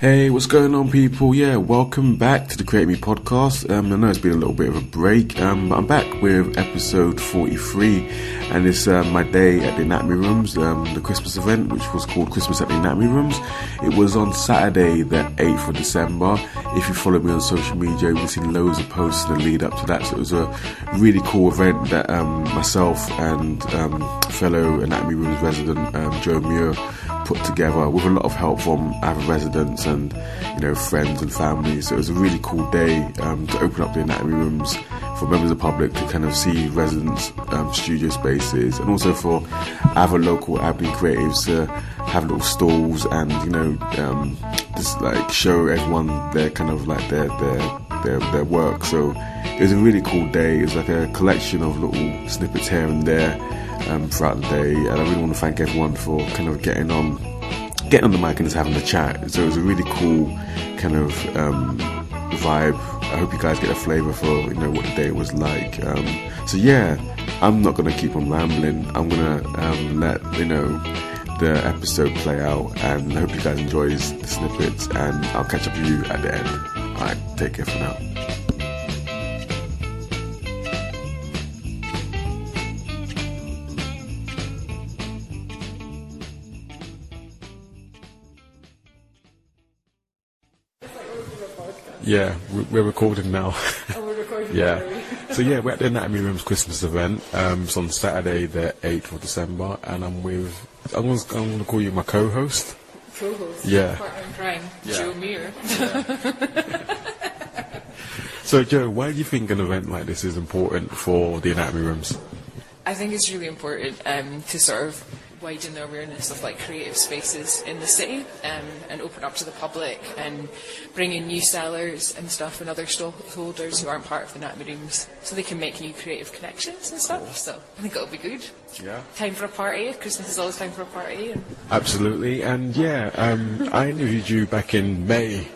Hey, what's going on, people? Yeah, welcome back to the Create Me podcast. Um, I know it's been a little bit of a break, um, but I'm back with episode 43, and it's uh, my day at the Anatomy Rooms, um, the Christmas event, which was called Christmas at the Anatomy Rooms. It was on Saturday, the 8th of December. If you follow me on social media, you've seen loads of posts in the lead up to that. So it was a really cool event that um, myself and um, fellow Anatomy Rooms resident um, Joe Muir put together with a lot of help from other residents and you know friends and family. So it was a really cool day um, to open up the anatomy rooms for members of the public to kind of see residents' um, studio spaces, and also for other local Aberdeen creatives to have little stalls and you know um, just like show everyone their kind of like their their their, their work. So it was a really cool day. It was like a collection of little snippets here and there um, throughout the day, and I really want to thank everyone for kind of getting on, getting on the mic and just having a chat. So it was a really cool kind of um, vibe. I hope you guys get a flavour for you know what the day was like. Um, so yeah, I'm not gonna keep on rambling. I'm gonna um, let you know the episode play out, and I hope you guys enjoy the snippets. And I'll catch up with you at the end. All right, take care for now. Yeah, we- we're recording now. Oh, we're recording. Yeah. So yeah, we're at the Anatomy Rooms Christmas event. Um, it's on Saturday, the eighth of December, and I'm with. I'm going to, I'm going to call you my co-host. Co-host. Yeah. Partner in crime. Yeah. Joe Muir. So Joe, why do you think an event like this is important for the Anatomy Rooms? I think it's really important um, to sort of widen the awareness of like creative spaces in the city um, and open up to the public and bring in new sellers and stuff and other stallholders who aren't part of the anatomy rooms so they can make new creative connections and stuff. So I think it'll be good. Yeah. Time for a party. Christmas is always time for a party. And Absolutely, and yeah, um, I interviewed you back in May.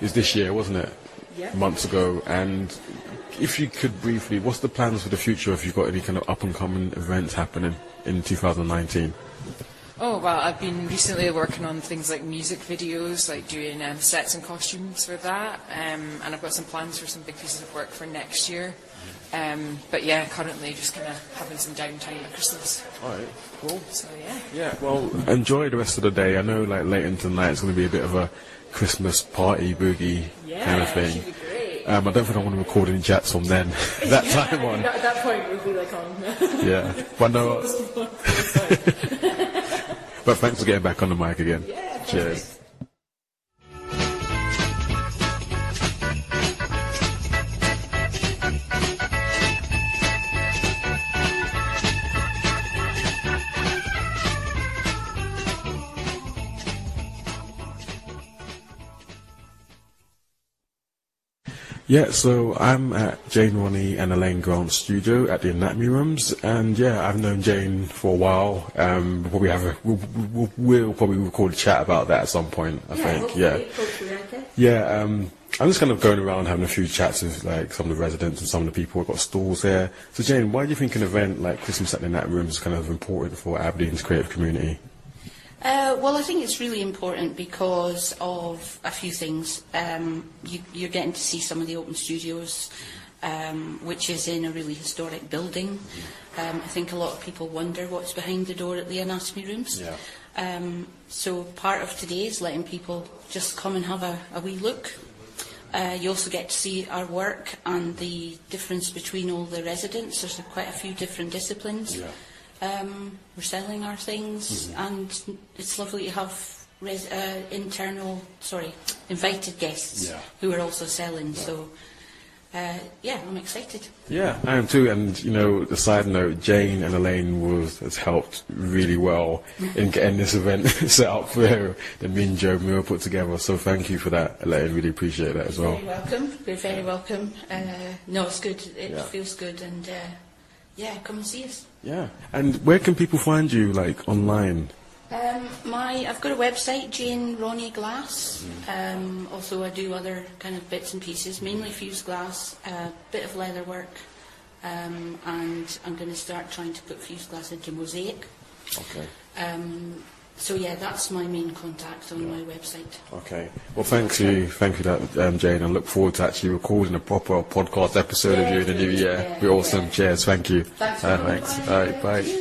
Is this year, wasn't it? Yeah. Months ago, and if you could briefly, what's the plans for the future? If you've got any kind of up and coming events happening in 2019? Oh well, I've been recently working on things like music videos, like doing um, sets and costumes for that, um, and I've got some plans for some big pieces of work for next year. Um, but yeah, currently just kind of having some downtime at Christmas. All right, cool. So yeah. Yeah, well, enjoy the rest of the day. I know, like late into the night, it's going to be a bit of a Christmas party boogie Yeah, kind of thing. Should be great. Um, I don't think I want to record any chats from then. that time on. At that point, we'll be like on. Yeah, but no. but thanks for getting back on the mic again. Yeah, Cheers. Yeah, so I'm at Jane Ronnie and Elaine Grant's studio at the Anatomy Rooms, and yeah, I've known Jane for a while. Um, we'll probably have a, we'll, we'll, we'll probably record a chat about that at some point. I think, yeah, okay. yeah. Um, I'm just kind of going around having a few chats with like some of the residents and some of the people who've got stalls here. So Jane, why do you think an event like Christmas at the Anatomy Rooms is kind of important for Aberdeen's creative community? Uh, well, I think it's really important because of a few things. Um, you, you're getting to see some of the open studios, um, which is in a really historic building. Um, I think a lot of people wonder what's behind the door at the anatomy rooms. Yeah. Um, so part of today is letting people just come and have a, a wee look. Uh, you also get to see our work and the difference between all the residents. There's quite a few different disciplines. Yeah. Um, we're selling our things, and it's lovely to have res- uh, internal, sorry, invited guests Yeah. who are also selling. So, uh, yeah, I'm excited. Yeah, I am too. And you know, the side note, Jane and Elaine was has helped really well in getting this event set up for her and Joe Muir put together. So thank you for that, Elaine. Really appreciate that as well. Very welcome. You're very welcome. Uh, no, it's good. It Yeah. feels good, and uh, yeah, come and see us. Yeah. And where can people find you, like online? Um, my, I've got a website, Jane Ronnie Glass. Um, also, I do other kind of bits and pieces, mainly fused glass, a bit of leather work, um, and I'm going to start trying to put fused glass into mosaic. Okay. Um, so yeah, that's my main contact on my website. Okay. Well, thank you, thank you, that um, Jane. I look forward to actually recording a proper podcast episode Yeah, of you in the new year. yeah, Be awesome. yeah. Cheers. Thank you. Thanks Uh, thanks. All right. Bye.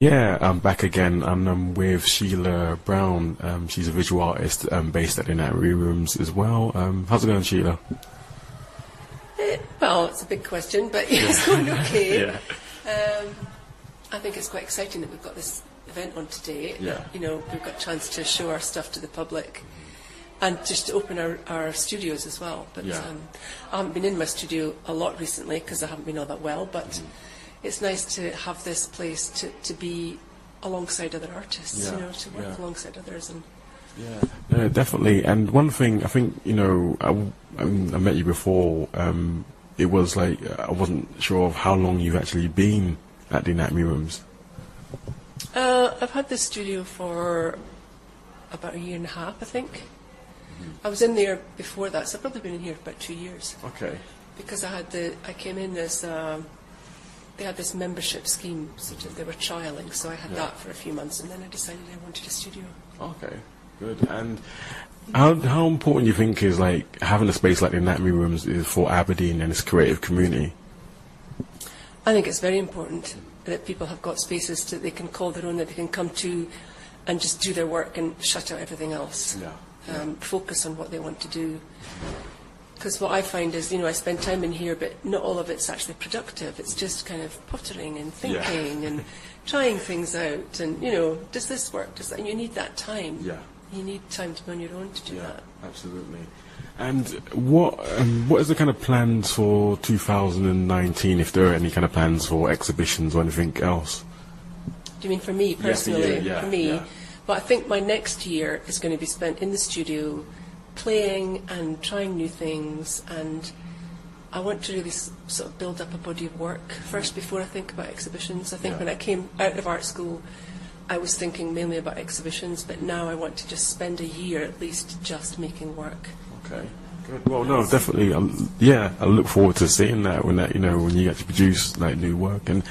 Yeah, I'm back again. and I'm with Shelagh Brown. Um, she's a visual artist um, based at the Anatomy Rooms as well. Um, how's it going, Shelagh? Eh, Well, it's a big question, but yeah, it's going okay. Yeah. Um, I think it's quite exciting that we've got this event on today. Yeah. You know, we've got a chance to show our stuff to the public and just to open our, our studios as well. But Yeah. um, I haven't been in my studio a lot recently because I haven't been all that well, but Mm. It's nice to have this place to, to be alongside other artists, Yeah, you know, to work yeah. alongside others and Yeah, no, definitely. And one thing, I think, you know, I, I, I met you before. Um, it was like I wasn't sure of how long you've actually been at the Anatomy Rooms. Uh, I've had this studio for about a year and a half, I think. I was in there before that, so I've probably been in here for about two years Okay. because I had the I came in as um, they had this membership scheme, sort of they were trialing, so I had Yeah. that for a few months, and then I decided I wanted a studio. Okay. Good. And how how important do you think is like having a space like the Anatomy Rooms is for Aberdeen and its creative community? I think it's very important that people have got spaces that they can call their own, that they can come to, and just do their work and shut out everything else. Yeah. Um, focus on what they want to do. Because what I find is, you know, I spend time in here, but not all of it's actually productive. It's just kind of pottering and Yeah. thinking and trying things out. And, you know, does this work? Does that? And you need that time. Yeah. You need time to be on your own to do that. absolutely. And what um, what is the kind of plans for 2019? If there are any kind of plans for exhibitions or anything else? Do you mean for me for personally? you, yeah, for me. yeah. But I think my next year is going to be spent in the studio playing and trying new things and I want to really s- sort of build up a body of work first before I think about exhibitions. I think Yeah. when I came out of art school I was thinking mainly about exhibitions but now I want to just spend a year at least just making work. Okay. Good. Well, no, definitely. Um, yeah, I look forward to seeing that when that you know when you actually produce like new work. And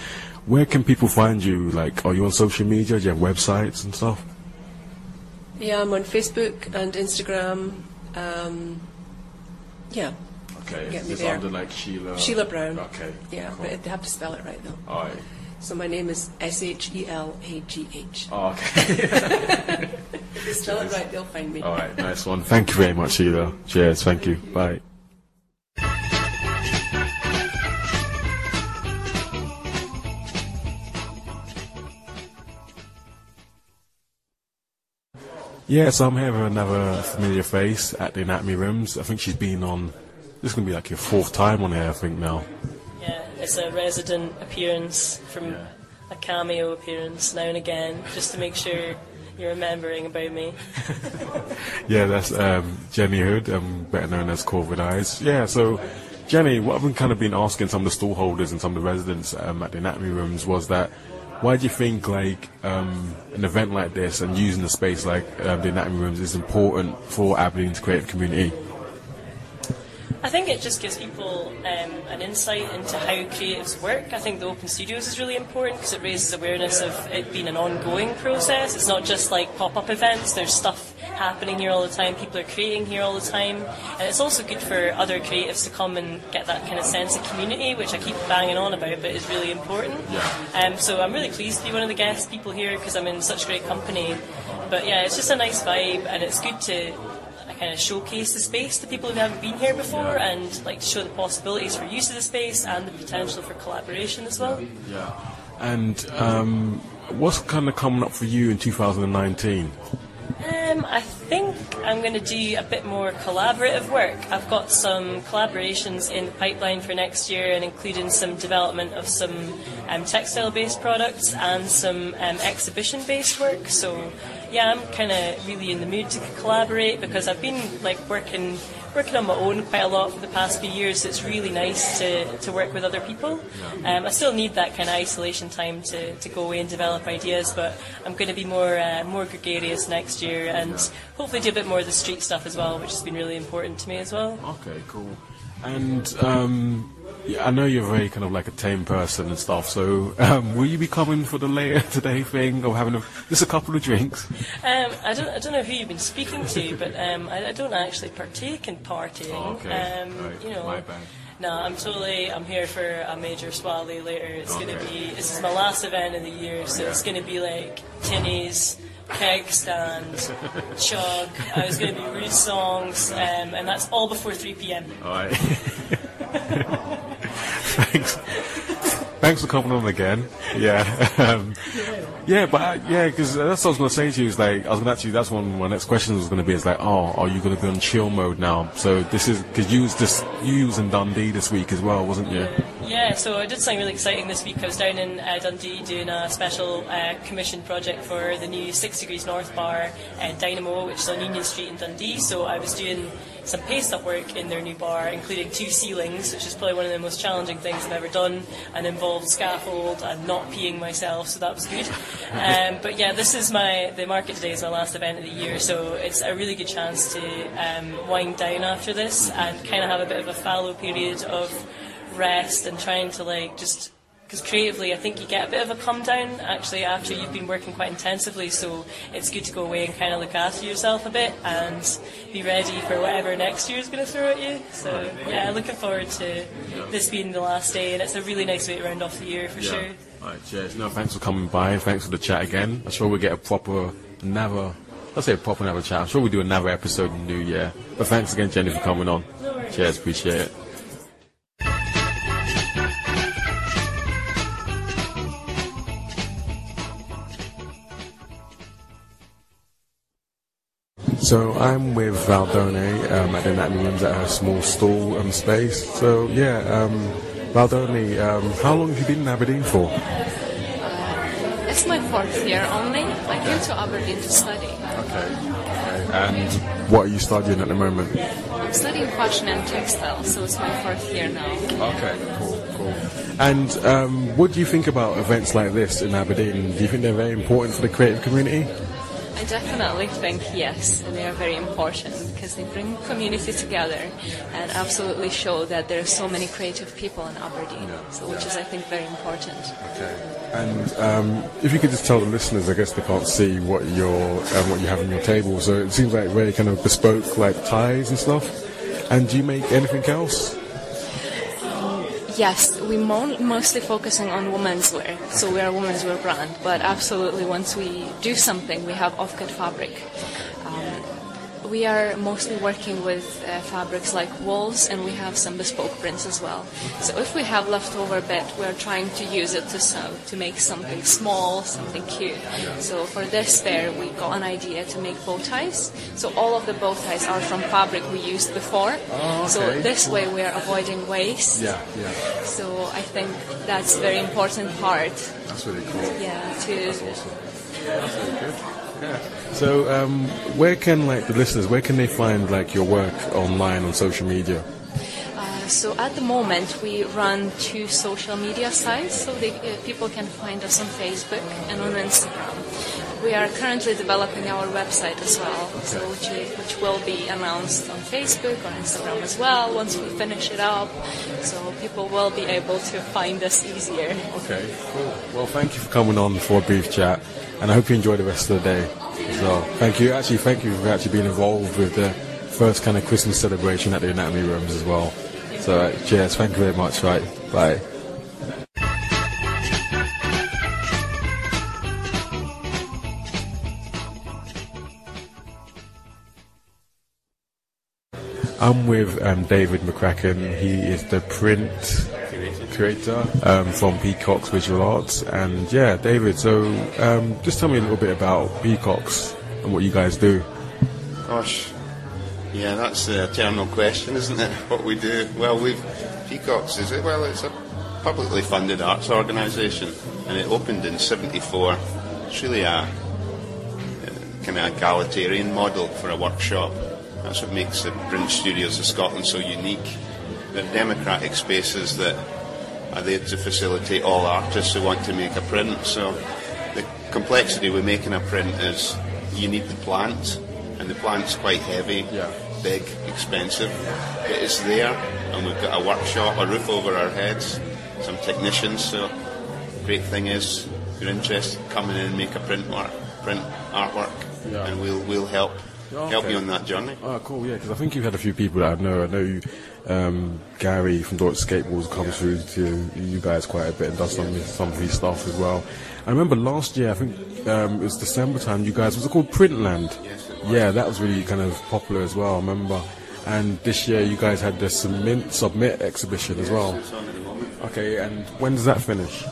where can people find you? Like, are you on social media? Do you have websites and stuff? Yeah, I'm on Facebook and Instagram. Um, yeah, Okay. Get me It's there. under, like Shelagh. Shelagh Brown. Okay. yeah, but they have to spell it right though. All right. So my name is S H E L A G H. Oh, okay. Spell it right, they'll find me. All right. Nice one. Thank you very much, Shelagh. Cheers. Thank you. Bye. Yeah, so I'm here with another familiar face at the Anatomy Rooms. I think she's been on. This is gonna be like your fourth time on here, I think now. Yeah, it's a resident appearance from Yeah. a cameo appearance now and again, just to make sure you're remembering about me. Yeah, that's um, Jenny Hood, um, better known as Corvid Eyes. Yeah, so Jenny, what I've been kind of been asking some of the stallholders and some of the residents um, at the anatomy rooms was that why do you think like um, an event like this and using the space like um, the anatomy rooms is important for Aberdeen's creative community? I think it just gives people um, an insight into how creatives work. I think the Open Studios is really important because it raises awareness of it being an ongoing process. It's not just like pop up events, there's stuff happening here all the time, people are creating here all the time. And it's also good for other creatives to come and get that kind of sense of community, which I keep banging on about, but is really important. Um, so I'm really pleased to be one of the guest people here because I'm in such great company. But yeah, it's just a nice vibe and it's good to kind of showcase the space to people who haven't been here before and like show the possibilities for use of the space and the potential for collaboration as well. Yeah. And um, what's kind of coming up for you in 2019? Um, I think I'm going to do a bit more collaborative work. I've got some collaborations in the pipeline for next year, and including some development of some um, textile-based products and some um, exhibition-based work. So, yeah, I'm kind of really in the mood to collaborate because I've been like working working on my own quite a lot for the past few years. It's really nice to, to work with other people. Um, I still need that kind of isolation time to, to go away and develop ideas, but I'm going to be more uh, more gregarious next year and hopefully do a bit more of the street stuff as well, which has been really important to me as well. Okay, cool. And um, yeah, I know you're very kind of like a tame person and stuff. So um, will you be coming for the later today thing or having a, just a couple of drinks? Um, I don't I don't know who you've been speaking to, but um, I, I don't actually partake in partying. Oh, okay. Um, Right, You know. my bad. No, I'm totally. I'm here for a major swally later. It's going to be. This is my last event of the year, so Yeah. it's going to be like tinnies, keg stand, chug. Uh, it's going to be rude songs, um, and that's all before 3 p.m. All right. Thanks. Thanks for coming on again. Yeah. Um, yeah, but uh, yeah, because that's what I was going to say to you. Is like I was going to actually. That's one of my next questions was going to be. Is like, oh, are you going to be on chill mode now? So this is because you was just you was in Dundee this week as well, wasn't you? Yeah, so I did something really exciting this week. I was down in uh, Dundee doing a special uh, commission project for the new Six Degrees North bar, uh, Dynamo, which is on Union Street in Dundee. So I was doing some paste up work in their new bar, including two ceilings, which is probably one of the most challenging things I've ever done, and involved scaffold and not peeing myself, so that was good. Um, but yeah, this is my the market today is my last event of the year, so it's a really good chance to um, wind down after this and kind of have a bit of a fallow period of rest and trying to like just because creatively I think you get a bit of a come down actually after you've been working quite intensively so it's good to go away and kind of look after yourself a bit and be ready for whatever next year is going to throw at you so yeah looking forward to this being the last day and it's a really nice way to round off the year for sure All right, cheers. No, thanks for coming by. Thanks for the chat again. I'm sure we'll get a proper another. Let's say a proper another chat. I'm sure we'll do another episode in the new year. But thanks again, Jenny, for coming on. Cheers, appreciate it. So I'm with Valdone um, at the Anatomy Rooms at her small stall um, space. So yeah, um, Valdone, um, how long have you been in Aberdeen for? It's my fourth year only. I came to Aberdeen to study. Okay. okay. And what are you studying at the moment? I'm studying fashion and textile, so it's my fourth year now. Okay, cool, cool. And um, what do you think about events like this in Aberdeen? Do you think they're very important for the creative community? I definitely think yes, and they are very important because they bring community together and absolutely show that there are so many creative people in Aberdeen, so which is I think very important. Okay. And um, if you could just tell the listeners, I guess they can't see what you're um, what you have on your table. So it seems like very kind of bespoke, like ties and stuff. And do you make anything else? Yes, we mo- mostly focusing on women's wear, so we are a women's wear brand. But absolutely, once we do something, we have off-cut fabric. We are mostly working with uh, fabrics like wools, and we have some bespoke prints as well. So if we have leftover bit, we are trying to use it to sew to make something small, something cute. So for this fair, we got an idea to make bow ties. So all of the bow ties are from fabric we used before. Oh, okay. So this way, we are avoiding waste. Yeah, yeah. So I think that's a very important part. That's really cool. Yeah, to So, um, where can like the listeners, where can they find like your work online on social media? uh, so at the moment we run two social media sites, so they, uh, people can find us on Facebook and on Instagram. We are currently developing our website as well, so which, which will be announced on Facebook or Instagram as well once we finish it up. So people will be able to find us easier. Okay, cool. Well, thank you for coming on for a brief chat, and I hope you enjoy the rest of the day as well. Thank you. Actually, thank you for actually being involved with the first kind of Christmas celebration at the Anatomy Rooms as well. So, uh, cheers. Thank you very much. Right. Bye. I'm with um, David McCracken. He is the print creator um, from Peacocks Visual Arts. And yeah, David, so um, just tell me a little bit about Peacocks and what you guys do. Gosh, yeah, that's the eternal question, isn't it? What we do? Well, we've Peacocks is it? Well, it's a publicly funded arts organisation, and it opened in '74. It's really a kind kind of egalitarian model for a workshop. That's what makes the print studios of Scotland so unique. They're democratic spaces that are there to facilitate all artists who want to make a print. So the complexity with making a print is you need the plant, and the plant's quite heavy, Yeah. big, expensive. But it's there, and we've got a workshop, a roof over our heads, some technicians. So great thing is, if you're interested, come in and make a print work, print artwork, Yeah. and we'll we'll help Oh, help you on that journey. Oh, cool, yeah, because I think you've had a few people that I know. I know you, um, Gary from Dort Skateboards comes through to you guys quite a bit and does some, some of his stuff as well. I remember last year, I think um, it was December time, you guys, was it called Printland? Yes, Yeah, that was really kind of popular as well, I remember. And this year you guys had the Submit, Submit exhibition as well. It's on at the moment. Okay, and when does that finish?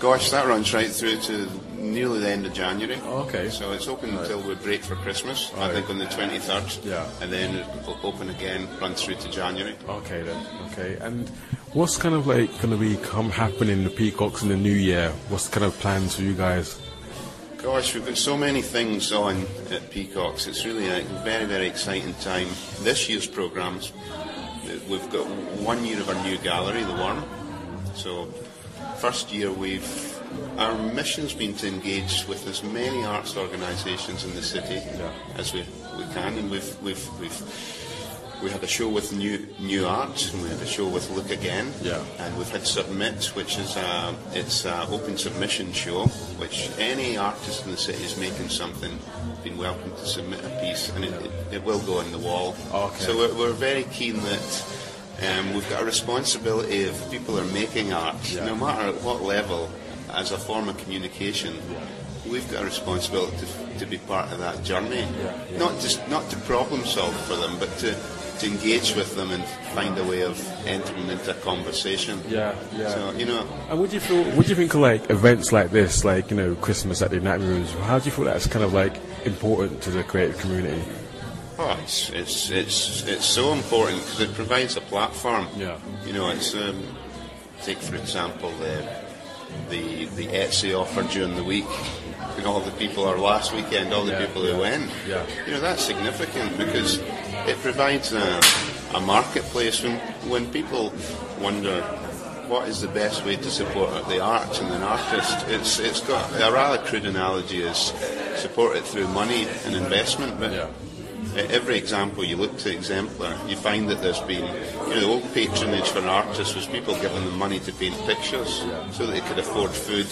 Gosh, that runs right through to nearly the end of January. Oh, okay. So it's open until we break for Christmas, I think on the 23rd. Yeah. And then it'll open again, run through to January. Okay then. Okay. And what's kind of like going to be come happening the Peacocks in the new year? What's kind of plans for you guys? Gosh, we've got so many things on at Peacocks. It's really a very, very exciting time. This year's programmes, we've got one year of our new gallery, The Worm. So, first year we've our mission's been to engage with as many arts organisations in the city as we, we can, and we've we've we've we had a show with new Nuart, and we had a show with Look Again, Yeah. and we've had Submit, which is a it's a open submission show, which any artist in the city is making something, been welcome to submit a piece, and it, it, it will go on the wall. Okay. So we're, we're very keen that. Um, we've got a responsibility if people are making art, Yeah. no matter at what level, as a form of communication, we've got a responsibility to, to be part of that journey. yeah. Not just not to problem solve for them, but to, to engage with them and find a way of entering into a conversation. Yeah, yeah. So you know, And what do you feel? What do you think of like events like this, like you know Christmas at the Anatomy Rooms? How do you feel that's kind of like important to the creative community? oh, it's it's it's it's so important because it provides a platform. Yeah. You know, it's um, take for example the the the Etsy offer during the week. Know, all the people, or last weekend, all the Yeah, people yeah, who went. yeah. You know, that's significant because it provides a, a marketplace when when people wonder what is the best way to support the arts and an artist. It's it's got a rather crude analogy is support it through money and investment, but. Yeah. Every example you look to exemplar, you find that there's been, you know, the old patronage for artists was people giving them money to paint pictures so that they could afford food,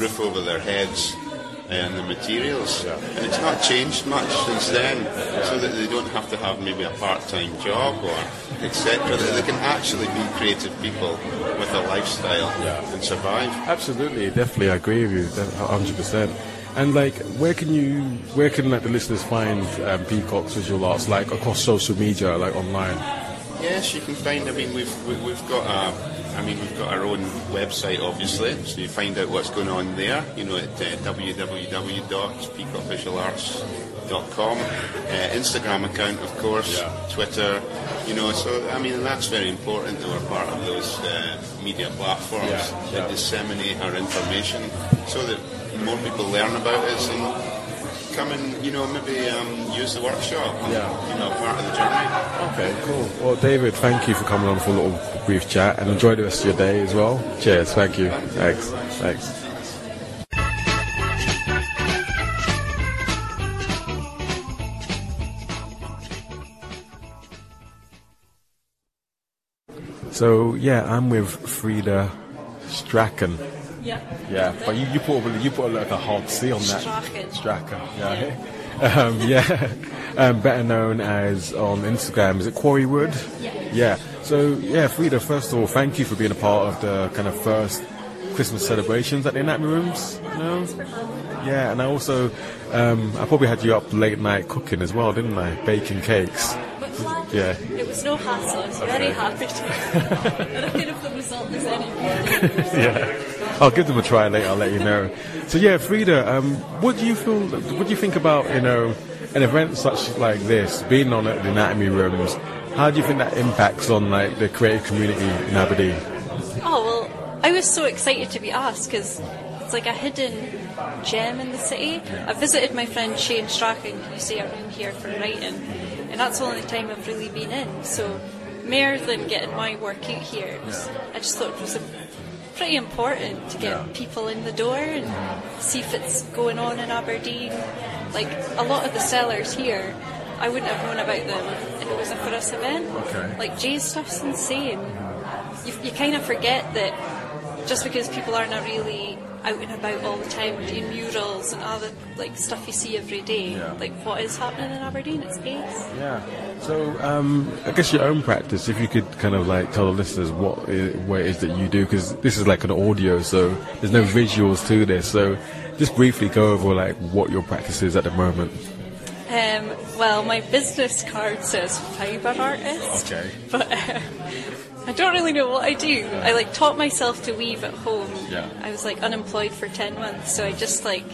roof over their heads, and the materials. And it's not changed much since then, so that they don't have to have maybe a part-time job or etc. That they can actually be creative people with a lifestyle and survive. Absolutely, definitely, I agree with you, hundred percent. And like, where can you, where can like the listeners find um, Peacock's visual arts, like across social media, like online? Yes, you can find. I mean, we've we- we've got a. I mean, we've got our own website, obviously, so you find out what's going on there. You know, at uh, www.peacockvisualarts.com. Uh, Instagram account, of course. Yeah. Twitter. You know, so I mean, that's very important that we're part of those uh, media platforms Yeah, that yeah. disseminate our information, so that more people learn about us and come and you know maybe um, use the workshop. and, Yeah. You know, part of the journey. Okay, cool. Well, David, thank you for coming on for a little brief chat, and enjoy the rest of your day as well. Cheers, thank you. Thanks, thanks. So yeah, I'm with Frida Strachan. Yeah. Yeah, but you, you put a- you put like a hard C on that. Strachan. Strachan. Yeah. Um, yeah. Um, better known as on Instagram. Is it Quarrywood? Yeah. Yeah. So yeah, Frida. First of all, thank you for being a part of the kind of first Christmas celebrations at the Anatomy Rooms. You know? Yeah, and I also um, I probably had you up late night cooking as well, didn't I? Baking cakes. Yeah. it was no hassle. I was very happy to. I don't know if the result was any good. yeah. I'll give them a try later. I'll let you know. So yeah, Frida, um, what do you feel? What do you think about you know an event such like this, being on at the Anatomy Rooms? How do you think that impacts on like the creative community in Aberdeen? Oh well, I was so excited to be asked because it's like a hidden gem in the city. I visited my friend Shane Strachan, who to get room here for writing, and that's the only time I've really been in. So, more than getting my work out here, I just thought it was a, pretty important to get people in the door and see if it's going on in Aberdeen. Like a lot of the sellers here, I wouldn't have known about them if it wasn't for this event. Okay. Like Jay's stuff's insane. You, you kind of forget that just because people aren't really out and about all the time doing murals and all the like stuff you see every day, Yeah. like what is happening in Aberdeen, it's ace. Yeah. So, um, I guess your own practice, if you could kind of like tell the listeners what what it is that you do, because this is like an audio, so there's no visuals to this. So, just briefly go over like what your practice is at the moment. Um, well, my business card says fibre artist. Okay. But uh, I don't really know what I do. I like taught myself to weave at home. Yeah. I was like unemployed for 10 months, so I just like.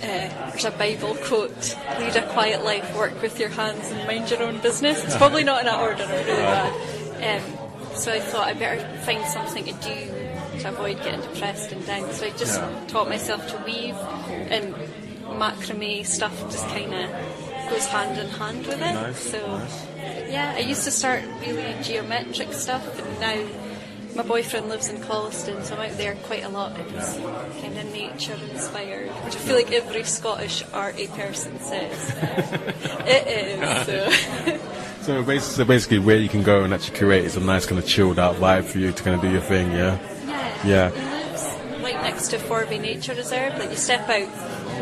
Uh, there's a Bible quote: "Lead a quiet life, work with your hands, and mind your own business." It's probably not in that order. Really bad. Um, so I thought I better find something to do to avoid getting depressed and down. So I just Yeah. taught myself to weave, and macrame stuff just kind of goes hand in hand with it. Nice, So yeah, I used to start really geometric stuff, and now my boyfriend lives in Collieston, so I'm out there quite a lot. It's kind of nature inspired, which I feel like every Scottish arty person says. it is. So. So basically, where you can go and actually create is a nice kind of chilled out vibe for you to kind of do your thing. Yeah. Yeah. Yeah. He lives right next to Forvie Nature Reserve. Like you step out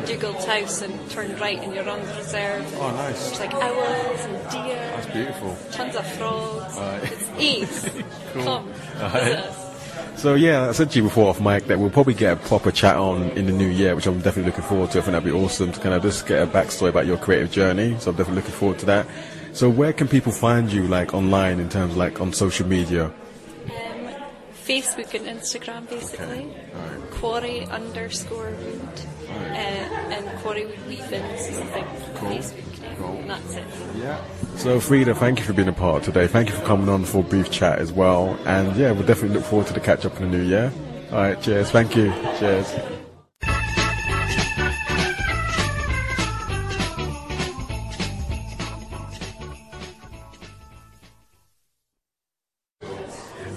Dougal's house and turn right and you're on the reserve. Oh, nice. There's like owls and deer, That's beautiful. tons of frogs. It's. Come. Alright. visit us. So yeah, I said to you before off mic that we'll probably get a proper chat on in the new year, which I'm definitely looking forward to. I think that'd be awesome to kind of just get a backstory about your creative journey. So I'm definitely looking forward to that. So where can people find you, like online, in terms of, like on social media? Facebook and Instagram, basically. Quarry underscore wood. Uh, and Quarry Wood Weavings is the big Facebook name. And that's it. Yeah. So Frida, thank you for being a part today. Thank you for coming on for a brief chat as well. And yeah, we'll definitely look forward to the catch up in the new year. All right. Cheers. Thank you. Cheers.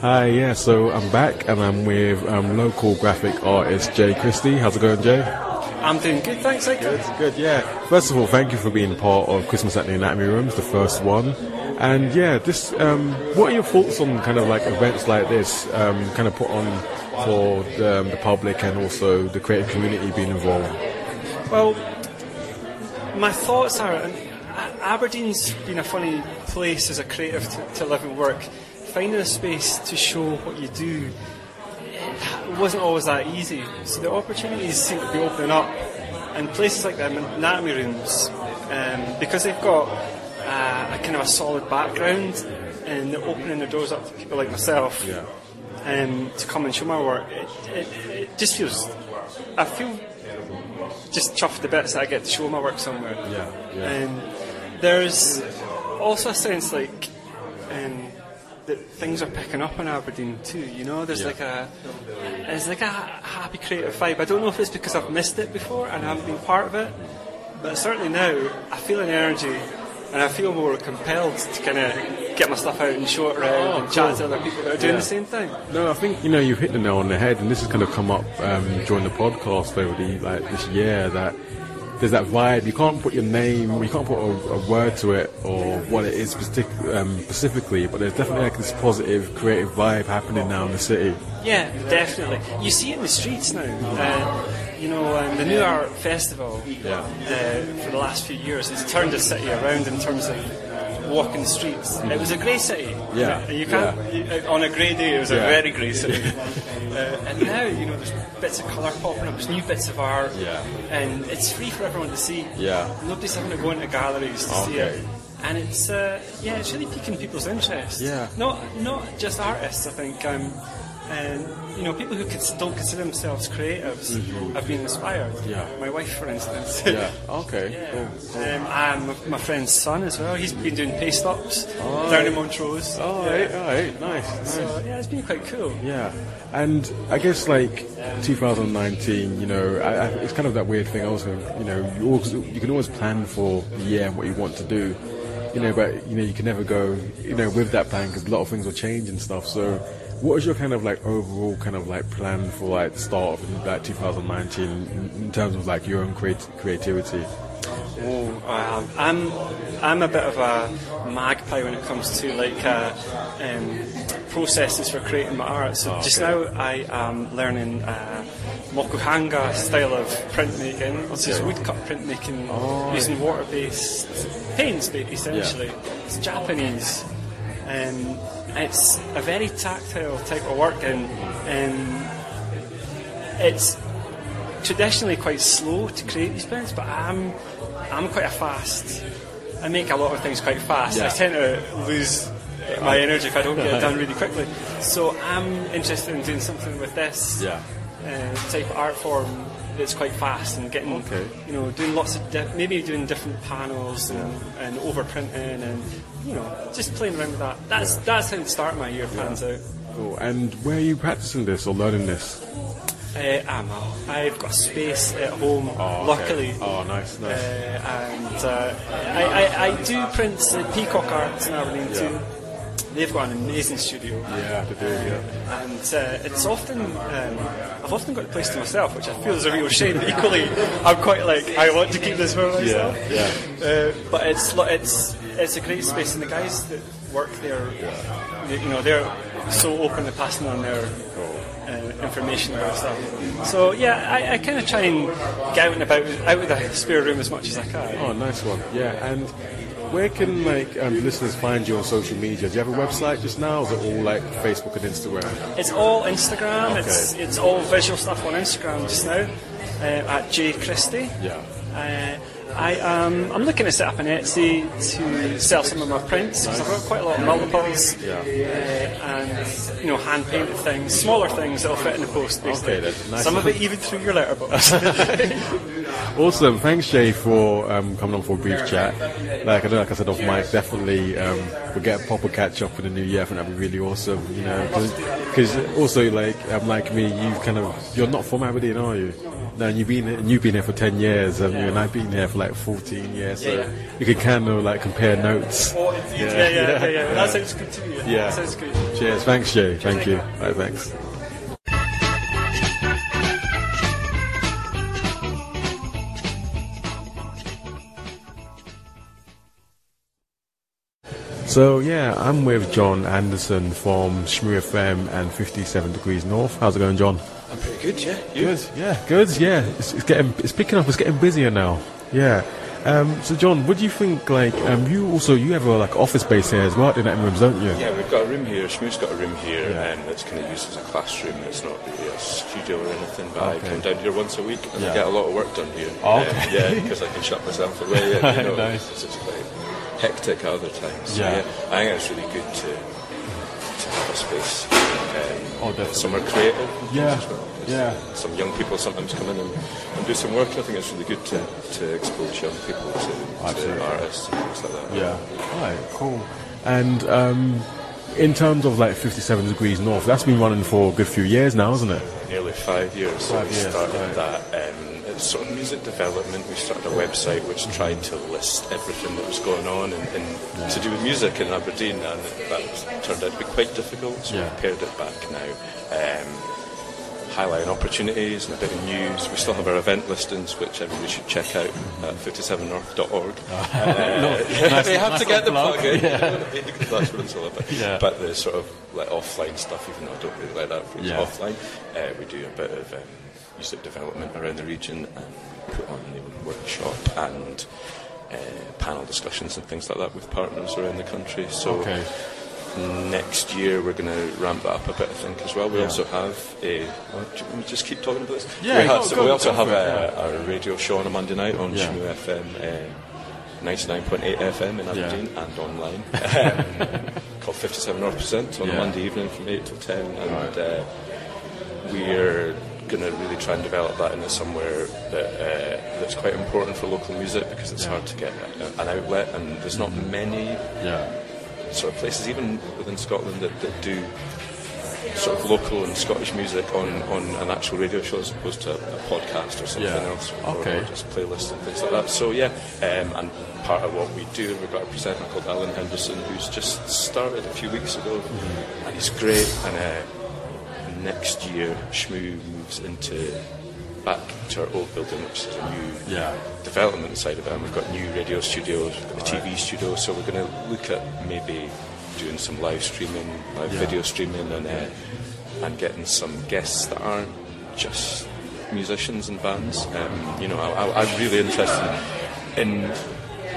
Hi, yeah, so I'm back and I'm with um, local graphic artist Jay Christie. How's it going, Jay? I'm doing good, thanks. How Good, good, yeah. First of all, thank you for being part of Christmas at the Anatomy Rooms, the first one. And yeah, this, um, what are your thoughts on kind of like events like this, um, kind of put on for the, um, the public and also the creative community being involved? Well, my thoughts are Aberdeen's been a funny place as a creative to, to live and work. Finding a space to show what you do it wasn't always that easy. So the opportunities seem to be opening up, and places like the anatomy rooms, um, because they've got uh, a kind of a solid background, and they're opening their doors up to people like myself Yeah. um, to come and show my work. It, it, it just feels, I feel just chuffed the bits that I get to show my work somewhere. Yeah, yeah. And there's also a sense like um, that things are picking up in Aberdeen too. You know, there's Yeah. like a there's like a happy creative vibe. I don't know if it's because I've missed it before and I haven't been part of it, but certainly now I feel an energy. And I feel more compelled to kind of get my stuff out and show it around Oh, and chat to other people that are doing Yeah. the same thing. No, I think you know you've hit the nail on the head, and this has kind of come up um, during the podcast over the like this year that there's that vibe. You can't put your name, you can't put a, a word to it or what it is specific, um, specifically, but there's definitely like this positive, creative vibe happening now in the city. Yeah, definitely. You see it in the streets now. Uh, you know, um, the Nuart Festival Yeah. uh, for the last few years has turned the city around in terms of walking the streets. It was a grey city. Yeah, You can't, you, uh, on a grey day, it was Yeah. a very grey city. uh, and now, you know, there's bits of colour popping up, there's new bits of art, Yeah. and it's free for everyone to see. Yeah. Nobody's having to go into galleries to see it. And it's uh, yeah, it's really piquing people's interest. Yeah. Not not just artists. I think um, and you know, people who don't consider themselves creatives have been inspired. Mm-hmm. Yeah. My wife, for instance. Yeah. Okay. Cool. Um, and my, my friend's son as well. He's been doing paste ups Oh, down in Montrose. Oh, Yeah. right. All right. Nice. Nice. So yeah, it's been quite cool. Yeah, and I guess like 2019, you know, I, I, it's kind of that weird thing. Also, you know, you, always, you can always plan for the year and what you want to do, you know, but you know you can never go, you know, with that plan because a lot of things will change and stuff. So, what is your kind of like overall kind of like plan for like the start of like 2019 in, in terms of like your own creat- creativity? Oh, um, I'm I'm a bit of a magpie when it comes to like uh, um, processes for creating my art. So Oh, just okay. now I am learning uh, mokuhanga style of printmaking, which is woodcut printmaking Oh, using water-based paints, essentially. It's Japanese, and it's a very tactile type of work, and, and it's traditionally quite slow to create these prints, but I'm I'm quite a fast. I make a lot of things quite fast. Yeah. I tend to lose my energy if I don't get it done really quickly. So I'm interested in doing something with this Yeah. uh, type of art form that's quite fast and getting, Okay. you know, doing lots of di- maybe doing different panels and, and overprinting and you know just playing around with that. That's that's how the start of my year pans out. Cool. And where are you practicing this or learning this? Uh, I'm a, I've got a space at home, Oh, okay. luckily. Oh, nice, Uh, nice. and uh, I, I, I do prints at Peacock Arts in Aberdeen too. They've got an amazing studio. yeah, to do. Yeah. And uh, it's often, um, I've often got the place to myself, which I feel is a real shame. But equally, I'm quite like, I want to keep this for myself. Yeah, Uh, but it's it's it's a great space, and the guys that work there, they- you know, they're so open to passing on their uh, information about stuff. So yeah, I, I kind of try and get out and about, out of the spare room as much as I can. Oh, nice one. Yeah, and where can like um, listeners find you on social media? Do you have a website just now? Or is it all like Facebook and Instagram? It's all Instagram. Okay. It's it's all visual stuff on Instagram just now uh, at J Christie. Yeah. Uh, I um, I'm looking to set up an Etsy to sell some of my prints because I've got quite a lot of multiples Yeah. uh, and you know hand painted things, smaller things that'll fit in the post. Basically. Okay, then. Nice. Some of it even through your letterbox. Awesome. Thanks, Jay, for um, coming on for a brief chat. Like I know, like I said off mic, definitely um, we'll get a proper catch up in the new year. I think that'd be really awesome. You know, because also like um, like me, you kind of you're not from Aberdeen, are you? No, and you've been and you've been here for ten years, um, and I've been here for like fourteen years. So Yeah, yeah. you can kind of like compare notes. yeah, yeah, yeah, yeah, That sounds good to me. Yeah. That sounds good. Cheers. Thanks, Jay. Thank you. Bye. Thanks. So yeah, I'm with John Anderson from Shmu FM and 57 Degrees North. How's it going, John? I'm pretty good, yeah. Good. Yeah, good. Yeah, it's, it's getting it's picking up. It's getting busier now. Yeah. Um, so John, what do you think? Like, um, you also you have a like office space here as well in that rooms, don't you? Yeah, we've got a room here. Shmu's got a room here, Yeah. and it's kind of used as a classroom. It's not really a studio or anything, but I come down here once a week and Yeah. I get a lot of work done here. Oh, Um, okay. yeah, because I can shut myself away. And, you know, Nice. It's just quite hectic at other times. So, Yeah. yeah. I think it's really good to to have a space. Um, Oh, definitely. somewhere creative. Yeah. well, Yeah. Some young people sometimes come in and, and do some work. I think it's really good to, to expose young people to, to artists and things like that. Yeah. All right. Cool. And um, in terms of like 57 Degrees North, that's been running for a good few years now, isn't it? nearly five years. So Five we years, started right. that. Um, sort of music development. We started a website which tried to list everything that was going on and, and to do with music in Aberdeen, and that turned out to be quite difficult. So Yeah. we pared it back now. Um, highlighting opportunities and a bit of news. We still have our event listings, which everybody should check out at 57north.org. Uh, they have to get the plug in. because That's what it's all about. Yeah. But the sort of like offline stuff, even though I don't really like that phrase, Yeah. offline, uh, we do a bit of um, music development around the region and put on the workshop and uh, panel discussions and things like that with partners around the country. So Okay. next year we're going to ramp that up a bit, I think, as well. We Yeah. also have a. Well, do you want me to just keep talking about this? Yeah, we, have, so we also have it, a, a radio show on a Monday night on Yeah. FM. Uh, 99.8 FM in Aberdeen and online um, called 57 North Percent on Yeah. a Monday evening from 8 till 10. And uh, we're going to really try and develop that into somewhere that, uh, that's quite important for local music because it's Yeah. hard to get an outlet and there's not many Yeah. sort of places, even within Scotland, that, that do sort of local and Scottish music on, on an actual radio show as opposed to a, a podcast or something Yeah. else, or, Okay. or just playlists and things like that. So yeah, um, and part of what we do, we've got a presenter called Alan Henderson who's just started a few weeks ago, Mm-hmm. and he's great. And uh, next year, Shmu moves into back to our old building, which is a new Yeah. development side of it, and we've got new radio studios, we've got TV studio, so we're going to look at maybe doing some live streaming, live Yeah. video streaming, and uh, and getting some guests that aren't just musicians and bands. Um, you know, I, I, I'm really interested in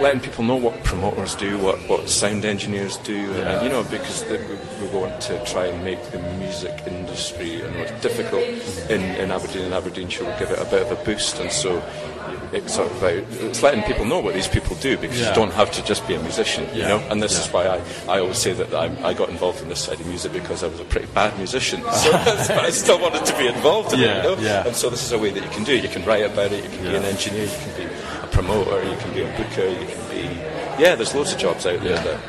letting people know what promoters do, what, what sound engineers do, and you know, because the, we, we want to try and make the music industry, know it's difficult mm-hmm. in, in Aberdeen and Aberdeenshire, we'll give it a bit of a boost, and so it's sort of like, it's letting people know what these people do because Yeah. you don't have to just be a musician, you Yeah. know, and this Yeah. is why I, I always say that I, I got involved in this side of music because I was a pretty bad musician, so but I still wanted to be involved in Yeah, it, you know? yeah. and so this is a way that you can do it. You can write about it, you can be an engineer, you can be promoter, you can be a booker, you can be yeah. There's loads of jobs out there that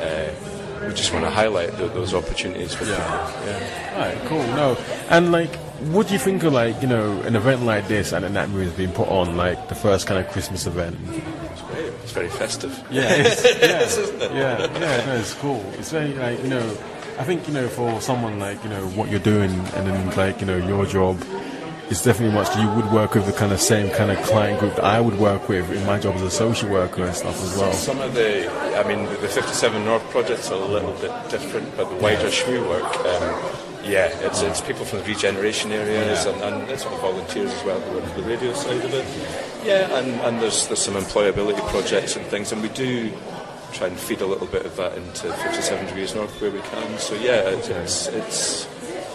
uh, we just want to highlight tho- those opportunities for Yeah. people. Yeah. Alright, cool. No, and like, what do you think of like you know an event like this and that movie has been put on like the first kind of Christmas event? It's very, it's very festive. Yeah, it's, yeah, yeah, yeah. No, it's cool. It's very like you know, I think you know for someone like you know what you're doing and then like you know your job. It's definitely much you would work with the kind of same kind of client group that I would work with in my job as a social worker and stuff as well. Some of the, I mean, the 57 North projects are a little bit different, but the wider Shmu work, um, yeah, it's, it's people from the regeneration areas Yeah. and, and it's sort of volunteers as well who work for the radio side of it. Yeah, and, and there's, there's some employability projects and things, and we do try and feed a little bit of that into 57 Degrees North where we can. So yeah, it's, it's, it's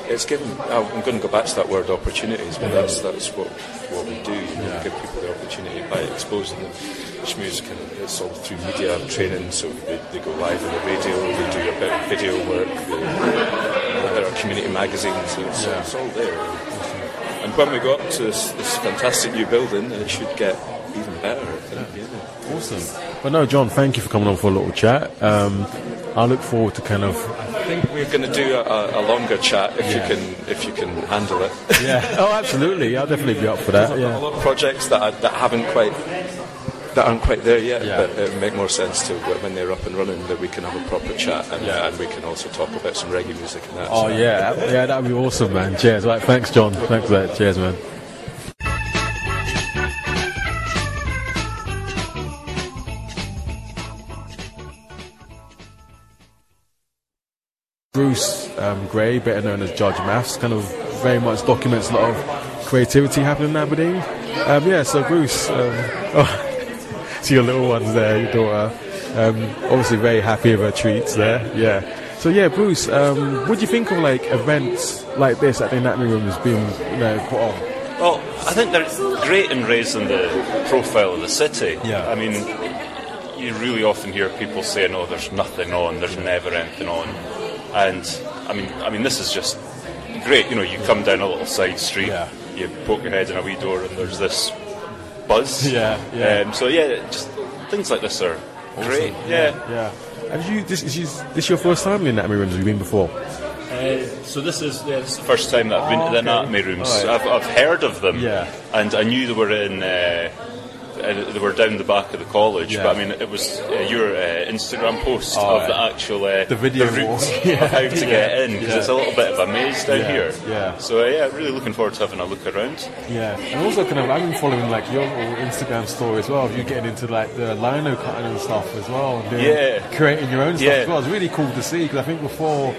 it's given. oh, I'm going to go back to that word opportunities, but that's that's what what we do. You know, Yeah. give people the opportunity by exposing them. Shmu's can it's all through media training, so they, they go live on the radio, they do a bit of video work, they, there are community magazines, so it's, Yeah. it's all there. And when we go up to this, this fantastic new building, it should get even better. Think. Yeah. Awesome. But no, John, thank you for coming on for a little chat. Um, I look forward to kind of think we're going to do a, a longer chat if Yeah. you can if you can handle it. yeah. Oh, absolutely. I'll definitely be up for that. Yeah. A lot of projects that, that haven't quite that aren't quite there yet, Yeah. but it would make more sense to uh, when they're up and running that we can have a proper chat and, Yeah. and we can also talk about some reggae music and that. Oh So- yeah, yeah, that'd be awesome, man. Cheers. Right, thanks, John. Thanks for that. Cheers, man. Bruce um, Gray, better known as Judge Maths, kind of very much documents a lot of creativity happening in Aberdeen. Um, yeah, so Bruce, um, oh, see your little ones there, your daughter. Um, obviously very happy with her treats there. Yeah. So yeah, Bruce, um, what do you think of like events like this at the Anatomy Rooms being you know put on? Well, I think they're great in raising the profile of the city. Yeah. I mean, you really often hear people saying, "Oh, there's nothing on. There's never anything on," and I mean, I mean, this is just great. You know, you come down a little side street, Yeah. you poke your head in a wee door, and there's this buzz. Yeah, yeah. Um, so yeah, just things like this are great. Yeah. Yeah. Have you this is you, this your first time in Anatomy Rooms? Have you been before? Uh, so this is yeah, this is the first time that I've been Oh, to the okay. anatomy rooms. Alright. I've, I've heard of them, Yeah. and I knew they were in. Uh, uh, they were down the back of the college, Yeah. but I mean, it was uh, your uh, Instagram post Oh, of the actual uh, The video route walk. of how to Yeah. get in because Yeah. it's a little bit of a maze down Yeah. here. Yeah. So uh, yeah, really looking forward to having a look around. Yeah, and also kind of I've been following like your Instagram story as well. of You getting into like the lino cutting and stuff as well, and doing, Yeah. creating your own stuff Yeah. as well. It's really cool to see because I think before.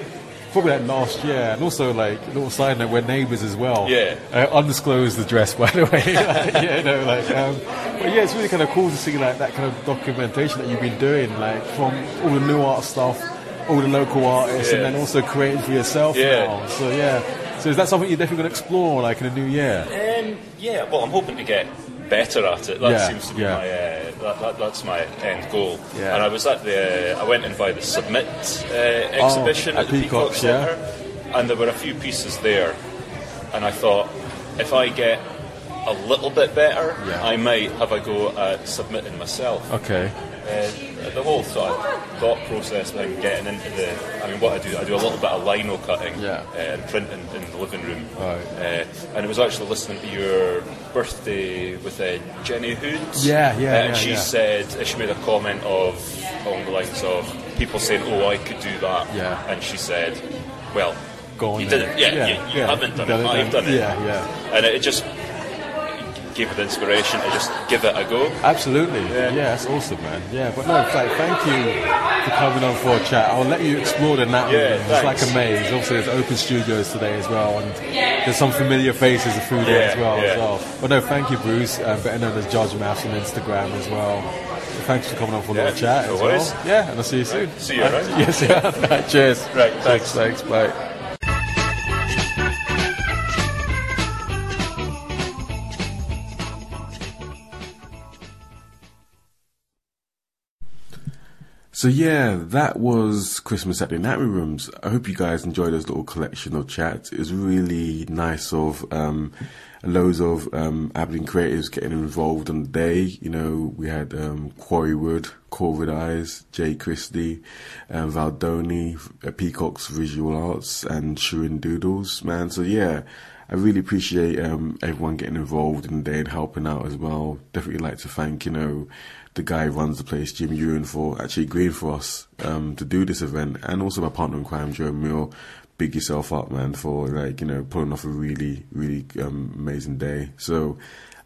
Probably like last year, and also like a little side note, we're neighbours as well. Yeah. uh, undisclosed address, by the way. Like, yeah, no, like, um, but yeah, it's really kind of cool to see like that kind of documentation that you've been doing, like from all the Nuart stuff, all the local artists, and then also creating for yourself Yeah. now. So yeah, so is that something you're definitely going to explore, like in the new year? Um, yeah, well, I'm hoping to get better at it. That Yeah, seems to be yeah. my uh, that, that, that's my end goal. Yeah. And I was at the I went and by the Submit uh, exhibition Oh, at, at the Peacock Peacocks, yeah. Centre, and there were a few pieces there, and I thought if I get a little bit better. I might have a go at submitting myself. Okay. Uh, the whole sort of thought process behind getting into the, I mean, what I do, I do a little bit of lino cutting Yeah. uh, and printing in the living room. Right. Uh, and it was actually listening to your birthday with uh, Jenny Hood. Yeah, yeah, Uh, and yeah, she yeah. said, uh, she made a comment of, along the lines of, people saying, oh, I could do that. Yeah. And she said, well, Go on you did it. Yeah, you, you haven't done Done it, it I've done it. Yeah, yeah. And it just her the inspiration to just give it a go. Absolutely. Yeah. Yeah. that's awesome, man. Yeah, but no, like, thank you for coming on for a chat. I'll let you explore the Nat Yeah. It's like a maze. Obviously, there's open studios today as well, and there's some familiar faces through there Yeah, as well. As well. But no, thank you, Bruce. Uh, better known as Judge Maths on Instagram as well. So thanks for coming on for a Yeah, little chat no as worries. well. Yeah, and I'll see you soon. See you, Uh, right? Yes, yeah. Cheers. Right, thanks. Thanks, bye. So yeah, that was Christmas at the Anatomy Rooms. I hope you guys enjoyed this little collection of chats. It was really nice of um, loads of um, Aberdeen creatives getting involved on the day. You know, we had um, Quarrywood, Corvid Eyes, Jay Christie, um, Valdoni, uh, Peacock's Visual Arts, and Shirin Doodles. Man, so yeah. I really appreciate um, everyone getting involved in the and helping out as well. Definitely like to thank, you know, the guy who runs the place, Jim Ewan, for actually agreeing for us um, to do this event, and also my partner in crime, Joe Muir. Big yourself up, man, for like you know pulling off a really, really um, amazing day. So,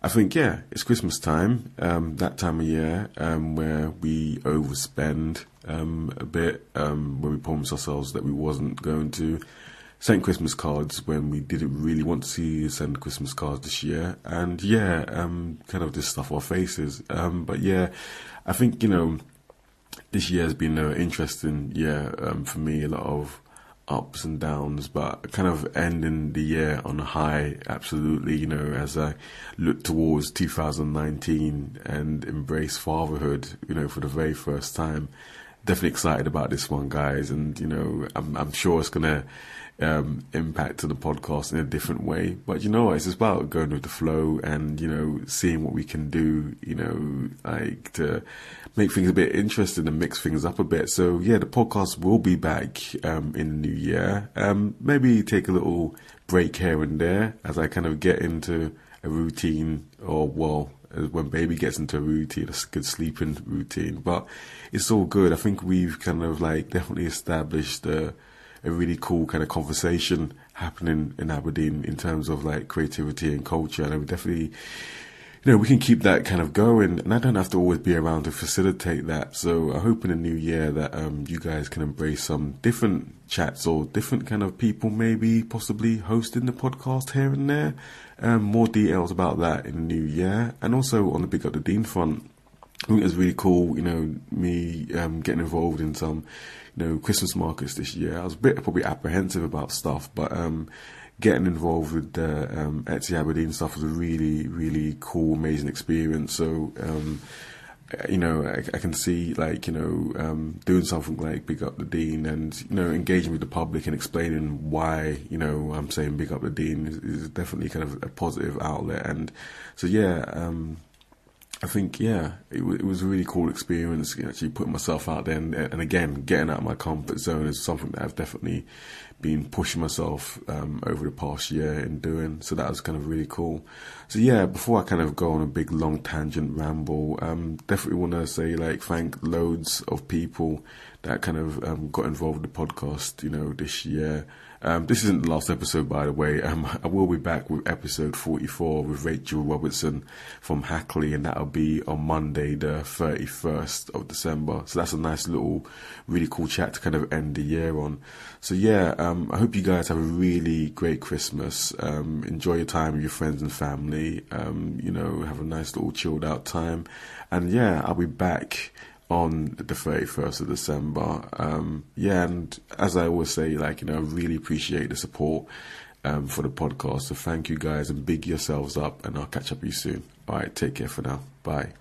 I think yeah, it's Christmas time, um, that time of year um, where we overspend um, a bit when we promise ourselves that we wasn't going to sent Christmas cards when we didn't really want to see send Christmas cards this year, and yeah, um, kind of just stuff our faces. Um, but yeah, I think you know this year has been an interesting year um, for me. A lot of ups and downs, but kind of ending the year on a high. Absolutely, you know, as I look towards 2019 and embrace fatherhood, you know, for the very first time. Definitely excited about this one, guys, and you know, I'm, I'm sure it's gonna um, impact to the podcast in a different way. But you know? It's about going with the flow and, you know, seeing what we can do, you know, like to make things a bit interesting and mix things up a bit. So yeah, the podcast will be back um, in the new year. Um, maybe take a little break here and there as I kind of get into a routine or well, when baby gets into a routine, a good sleeping routine. But it's all good. I think we've kind of like definitely established a, a really cool kind of conversation happening in Aberdeen in terms of like creativity and culture. And would definitely, you know, we can keep that kind of going. And I don't have to always be around to facilitate that. So I hope in the new year that um, you guys can embrace some different chats or different kind of people, maybe possibly hosting the podcast here and there. Um, more details about that in the new year. And also on the Big Up the Dean front. I think it was really cool, you know, me um, getting involved in some, you know, Christmas markets this year. I was a bit probably apprehensive about stuff, but um, getting involved with the um, Etsy Aberdeen stuff was a really, really cool, amazing experience. So, um, you know, I, I can see like you know um, doing something like big up the dean and you know engaging with the public and explaining why you know I'm saying big up the dean is, is definitely kind of a positive outlet. And so yeah. Um, I think yeah, it, w- it was a really cool experience. Actually, putting myself out there, and, and again, getting out of my comfort zone is something that I've definitely been pushing myself um, over the past year in doing. So that was kind of really cool. So yeah, before I kind of go on a big long tangent ramble, um, definitely want to say like thank loads of people that kind of um, got involved with the podcast. You know, this year. Um, this isn't the last episode, by the way. Um, I will be back with episode 44 with Rachel Robertson from Hackley, and that'll be on Monday, the 31st of December. So that's a nice little, really cool chat to kind of end the year on. So yeah, um, I hope you guys have a really great Christmas. Um, enjoy your time with your friends and family. Um, you know, have a nice little chilled out time. And yeah, I'll be back on the 31st of December. Um, yeah, and as I always say, like, you know, I really appreciate the support um, for the podcast. So thank you guys and big yourselves up, and I'll catch up with you soon. All right, take care for now. Bye.